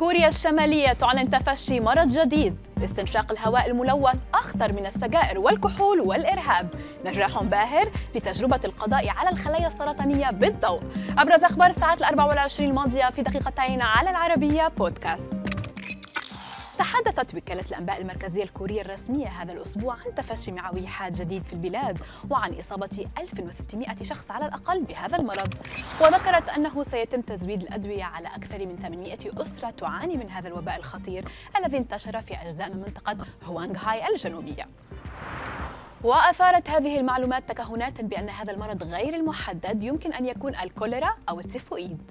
كوريا الشمالية تعلن تفشي مرض جديد. استنشاق الهواء الملوث أخطر من السجائر والكحول والإرهاب. نجاح باهر لتجربة القضاء على الخلايا السرطانية بالضوء. أبرز أخبار الساعات الأربع والعشرين الماضية في دقيقتين على العربية بودكاست. تحدثت وكالة الأنباء المركزية الكورية الرسمية هذا الأسبوع عن تفشي معوي حاد جديد في البلاد وعن إصابة 1600 شخص على الأقل بهذا المرض. وذكرت أنه سيتم تزويد الأدوية على أكثر من 800 أسرة تعاني من هذا الوباء الخطير الذي انتشر في أجزاء من منطقة هوانغهاي الجنوبية. وأثارت هذه المعلومات تكهنات بأن هذا المرض غير المحدد يمكن أن يكون الكوليرا أو التيفوئيد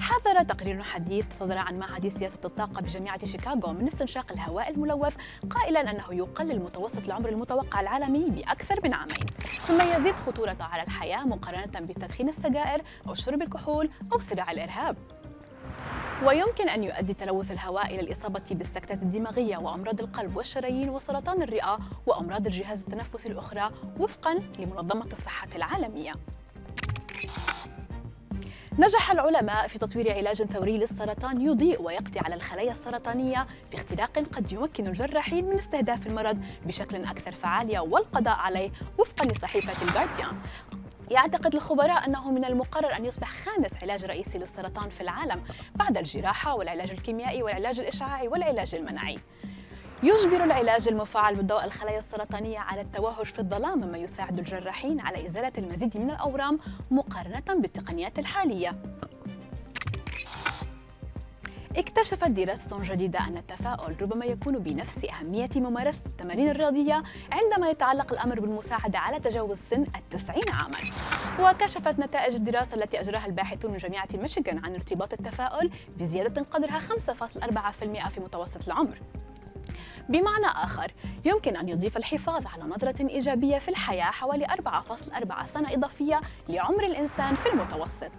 حذر تقرير حديث صدر عن معهد سياسة الطاقة بجامعة شيكاغو من استنشاق الهواء الملوث قائلا أنه يقلل متوسط العمر المتوقع العالمي بأكثر من عامين. ثم يزيد خطورته على الحياة مقارنة بتدخين السجائر أو شرب الكحول أو صراع الإرهاب. ويمكن أن يؤدي تلوث الهواء إلى الإصابة بالسكتة الدماغية وأمراض القلب والشرايين وسرطان الرئة وأمراض الجهاز التنفسي الأخرى وفقا لمنظمة الصحة العالمية. نجح العلماء في تطوير علاج ثوري للسرطان يضيء ويقضي على الخلايا السرطانية في اختراق قد يمكن الجراحين من استهداف المرض بشكل أكثر فعالية والقضاء عليه وفقا لصحيفة الجارديان يعتقد الخبراء أنه من المقرر أن يصبح خامس علاج رئيسي للسرطان في العالم بعد الجراحة والعلاج الكيميائي والعلاج الإشعاعي والعلاج المناعي. يجبر العلاج المفعل بالضوء الخلايا السرطانية على التوهج في الظلام مما يساعد الجراحين على إزالة المزيد من الأورام مقارنة بالتقنيات الحالية. اكتشفت دراسة جديدة أن التفاؤل ربما يكون بنفس أهمية ممارسة التمارين الرياضية عندما يتعلق الأمر بالمساعدة على تجاوز سن التسعين عاما. وكشفت نتائج الدراسة التي أجراها الباحثون من جامعة ميشيغان عن ارتباط التفاؤل بزيادة قدرها 5.4% في متوسط العمر. بمعنى آخر يمكن أن يضيف الحفاظ على نظرة إيجابية في الحياة حوالي 4.4 سنة إضافية لعمر الإنسان في المتوسط.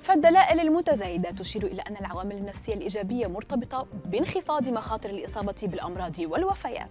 فالدلائل المتزايدة تشير إلى أن العوامل النفسية الإيجابية مرتبطة بانخفاض مخاطر الإصابة بالأمراض والوفيات.